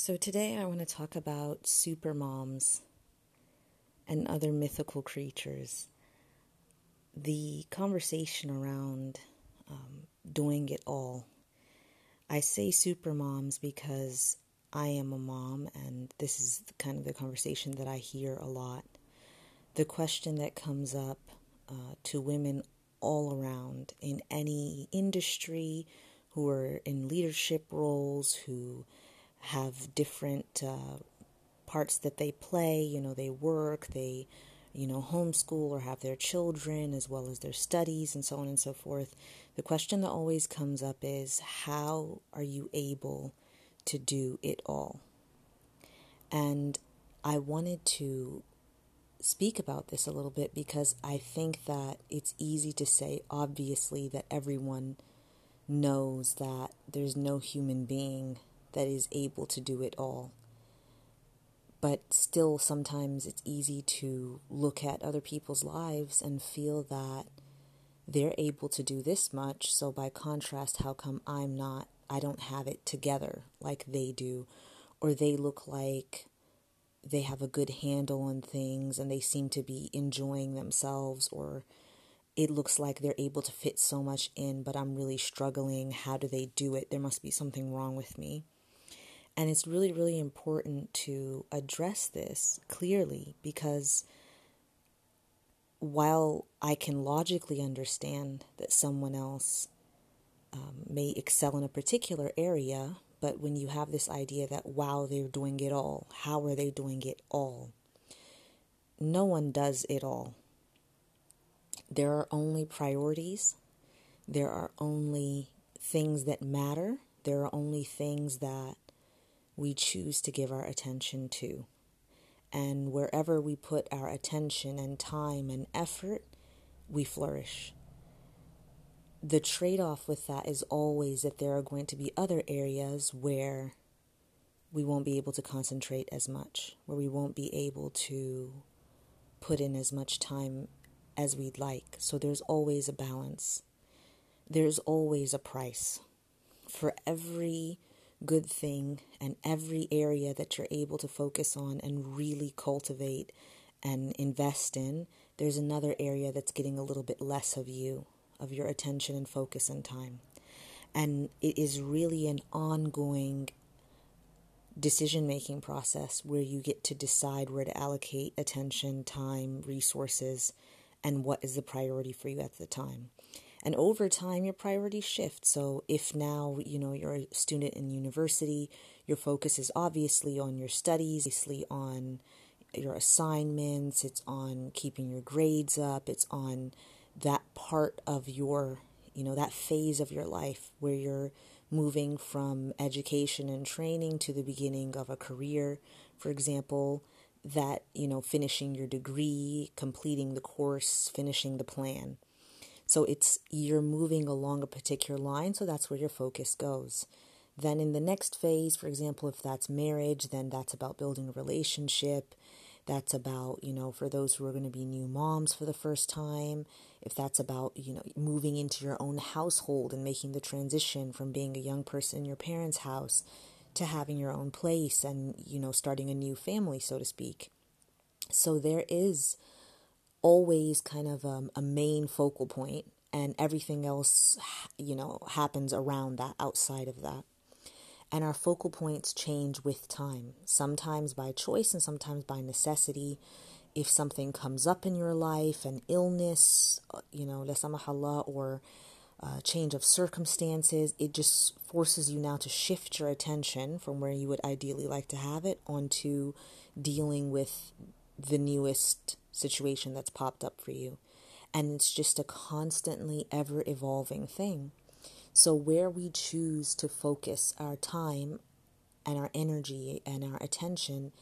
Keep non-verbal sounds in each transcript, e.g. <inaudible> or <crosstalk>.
So, today I want to talk about super moms and other mythical creatures. The conversation around um, doing it all. I say super moms because I am a mom, and this is kind of the conversation that I hear a lot. The question that comes up uh, to women all around in any industry who are in leadership roles, who have different uh, parts that they play. You know, they work, they, you know, homeschool or have their children as well as their studies and so on and so forth. The question that always comes up is how are you able to do it all? And I wanted to speak about this a little bit because I think that it's easy to say, obviously, that everyone knows that there's no human being that is able to do it all. But still, sometimes it's easy to look at other people's lives and feel that they're able to do this much. So, by contrast, how come I'm not? I don't have it together like they do, or they look like they have a good handle on things and they seem to be enjoying themselves, or it looks like they're able to fit so much in, but I'm really struggling. How do they do it? There must be something wrong with me. And it's really, really important to address this clearly because while I can logically understand that someone else um, may excel in a particular area, but when you have this idea that, wow, they're doing it all, how are they doing it all? No one does it all. There are only priorities, there are only things that matter, there are only things that we choose to give our attention to. And wherever we put our attention and time and effort, we flourish. The trade off with that is always that there are going to be other areas where we won't be able to concentrate as much, where we won't be able to put in as much time as we'd like. So there's always a balance. There's always a price. For every good thing and every area that you're able to focus on and really cultivate and invest in, there's another area that's getting a little bit less of you, of your attention and focus and time. And it is really an ongoing decision making process where you get to decide where to allocate attention, time, resources, and what is the priority for you at the time. And over time, your priorities shift. So if now, you know, you're a student in university, your focus is obviously on your studies, obviously on your assignments, it's on keeping your grades up, it's on that part of your, you know, that phase of your life where you're moving from education and training to the beginning of a career, for example, that, you know, finishing your degree, completing the course, finishing the plan. So it's you're moving along a particular line, so that's where your focus goes. Then in the next phase, for example, if that's marriage, then that's about building a relationship. That's about, you know, for those who are going to be new moms for the first time, if that's about, you know, moving into your own household and making the transition from being a young person in your parents' house to having your own place and, you know, starting a new family, so to speak. So there is always kind of um, a main focal point and everything else you know happens around that outside of that. And our focal points change with time sometimes by choice and sometimes by necessity. If something comes up in your life an illness uh, you know la samahallah or a change of circumstances it just forces you now to shift your attention from where you would ideally like to have it onto dealing with the newest situation that's popped up for you. And it's just a constantly ever evolving thing. So, where we choose to focus our time and our energy and our attention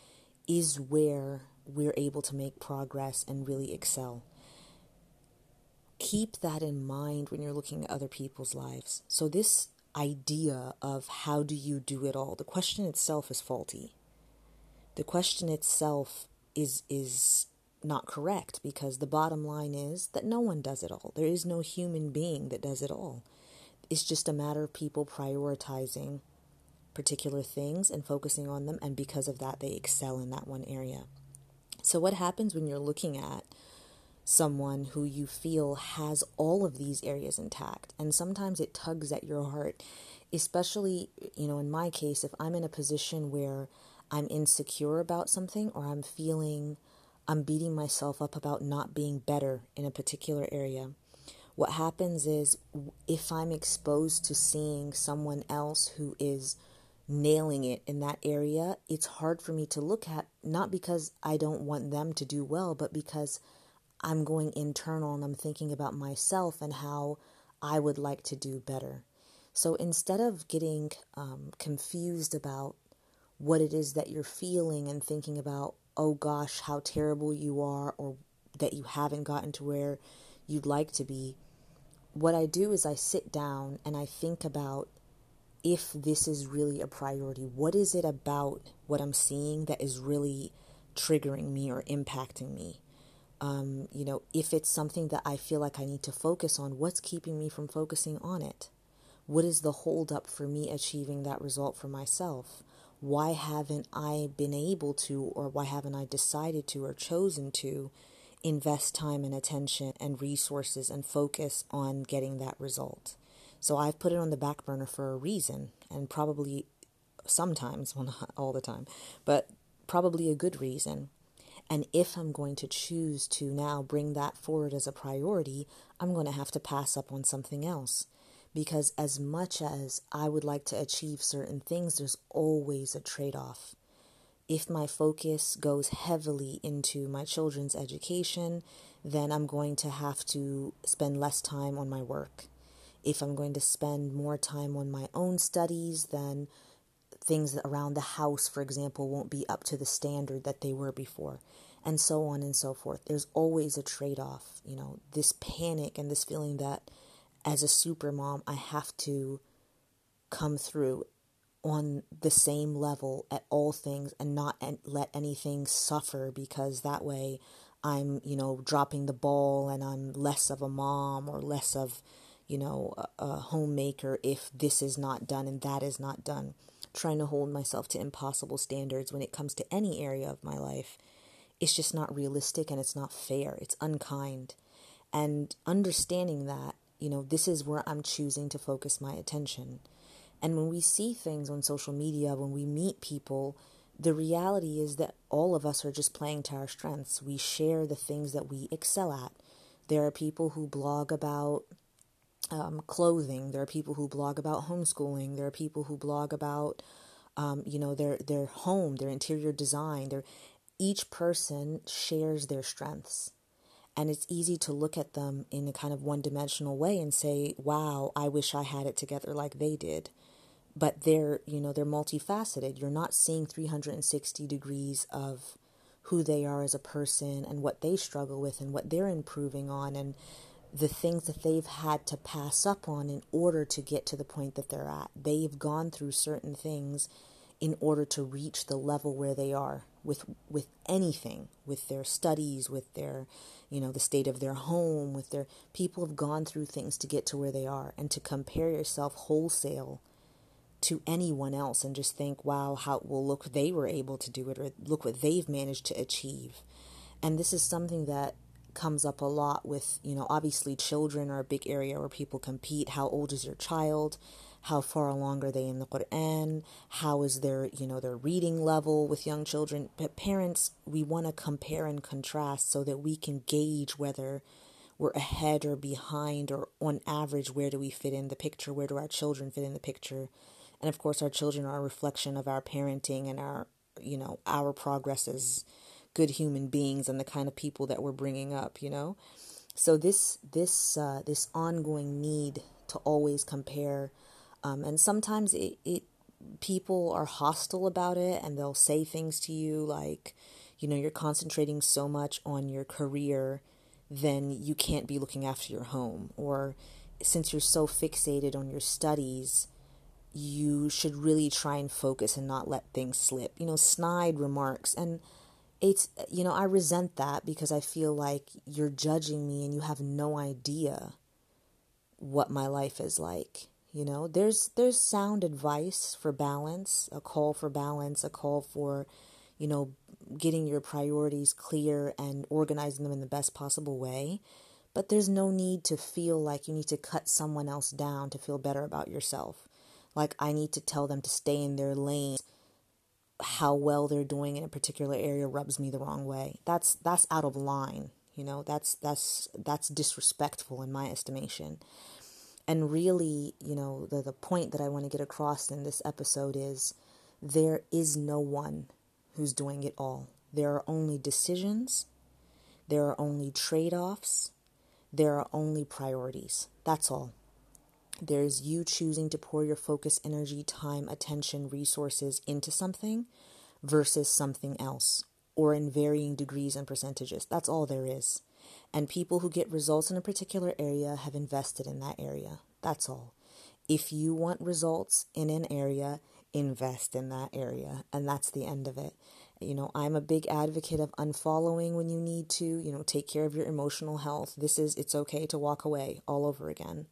is where we're able to make progress and really excel. Keep that in mind when you're looking at other people's lives. So, this idea of how do you do it all, the question itself is faulty. The question itself is is not correct because the bottom line is that no one does it all. There is no human being that does it all. It's just a matter of people prioritizing particular things and focusing on them, and because of that, they excel in that one area. So, what happens when you're looking at someone who you feel has all of these areas intact? And sometimes it tugs at your heart, especially, you know, in my case, if I'm in a position where I'm insecure about something or I'm feeling I'm beating myself up about not being better in a particular area. What happens is if I'm exposed to seeing someone else who is nailing it in that area, it's hard for me to look at, not because I don't want them to do well, but because I'm going internal and I'm thinking about myself and how I would like to do better. So instead of getting um, confused about what it is that you're feeling and thinking about, oh gosh, how terrible you are, or that you haven't gotten to where you'd like to be, what I do is I sit down and I think about if this is really a priority. What is it about what I'm seeing that is really triggering me or impacting me? Um, you know, if it's something that I feel like I need to focus on, what's keeping me from focusing on it? What is the holdup for me achieving that result for myself? Why haven't I been able to, or why haven't I decided to, or chosen to invest time and attention and resources and focus on getting that result? So I've put it on the back burner for a reason, and probably sometimes, <laughs> well, not all the time, but probably a good reason. And if I'm going to choose to now bring that forward as a priority, I'm going to have to pass up on something else because as much as I would like to achieve certain things, there's always a trade off. If my focus goes heavily into my children's education, then I'm going to have to spend less time on my work. If I'm going to spend more time on my own studies, then things around the house, for example, won't be up to the standard that they were before, and so on and so forth. There's always a trade off. You know, this panic and this feeling that as a super mom, I have to come through on the same level at all things and not let anything suffer because that way I'm, you know, dropping the ball and I'm less of a mom or less of, you know, a, a homemaker if this is not done and that is not done. Trying to hold myself to impossible standards when it comes to any area of my life. It's just not realistic and it's not fair. It's unkind. And understanding that you know, this is where I'm choosing to focus my attention. And when we see things on social media, when we meet people, the reality is that all of us are just playing to our strengths. We share the things that we excel at. There are people who blog about um, clothing. There are people who blog about homeschooling. There are people who blog about, um, you know, their their home, their interior design. Their each person shares their strengths, and it's easy to look at them in a kind of one dimensional way and say, wow, I wish I had it together like they did. But they're, you know, they're multifaceted. You're not seeing 360 degrees of who they are as a person and what they struggle with and what they're improving on and the things that they've had to pass up on in order to get to the point that they're at. They've gone through certain things in order to reach the level where they are with with anything with their studies with their you know the state of their home with their people have gone through things to get to where they are. And to compare yourself wholesale to anyone else and just think wow how well look they were able to do it or look what they've managed to achieve. And this is something that comes up a lot with you know obviously children are a big area where people compete. How old is your child how far along are they in the Quran? How is their, you know, their reading level with young children? But parents, we want to compare and contrast so that we can gauge whether we're ahead or behind or on average where do we fit in the picture? Where do our children fit in the picture? And of course, our children are a reflection of our parenting and our, you know, our progress as good human beings and the kind of people that we're bringing up, you know? So this this uh, this ongoing need to always compare um, and sometimes it, it people are hostile about it and they'll say things to you like, you know, you're concentrating so much on your career, then you can't be looking after your home. Or since you're so fixated on your studies, you should really try and focus and not let things slip. You know, snide remarks. And it's, you know, I resent that because I feel like you're judging me and you have no idea what my life is like You know, there's there's sound advice for balance, a call for balance, a call for, you know, getting your priorities clear and organizing them in the best possible way. But there's no need to feel like you need to cut someone else down to feel better about yourself. Like I need to tell them to stay in their lane. How well they're doing in a particular area rubs me the wrong way. That's that's out of line, you know. That's that's that's disrespectful in my estimation. And really, you know, the the point that I want to get across in this episode is there is no one who's doing it all. There are only decisions, there are only trade offs, there are only priorities. That's all. There's you choosing to pour your focus, energy, time, attention, resources into something versus something else, or in varying degrees and percentages. That's all there is. And people who get results in a particular area have invested in that area. That's all. If you want results in an area, invest in that area. And that's the end of it. You know, I'm a big advocate of unfollowing when you need to, you know, take care of your emotional health. This is, it's okay to walk away all over again.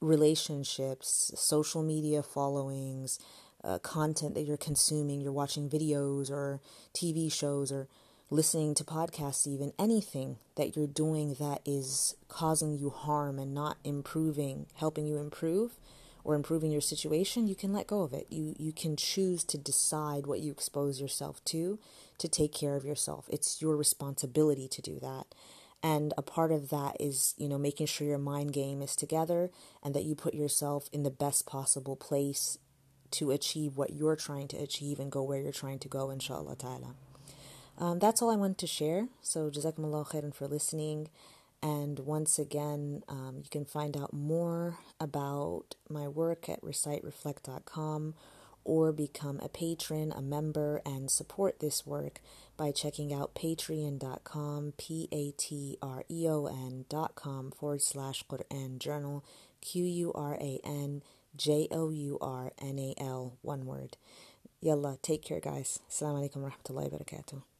Relationships, social media followings, uh, content that you're consuming, you're watching videos or TV shows or listening to podcasts, even anything that you're doing that is causing you harm and not improving, helping you improve or improving your situation, you can let go of it. You you can choose to decide what you expose yourself to to take care of yourself. It's your responsibility to do that. And a part of that is, you know, making sure your mind game is together and that you put yourself in the best possible place to achieve what you're trying to achieve and go where you're trying to go, inshallah ta'ala. Um, that's all I wanted to share. So, jazakumullah khairan for listening. And once again, um, you can find out more about my work at recitereflect.com or become a patron, a member, and support this work by checking out patreon.com, P A T R E O N.com forward slash Quran Journal, Q U R A N J O U R N A L, one word. Yalla, take care, guys. Assalamu alaikum wa rahmatullahi wa barakatuh.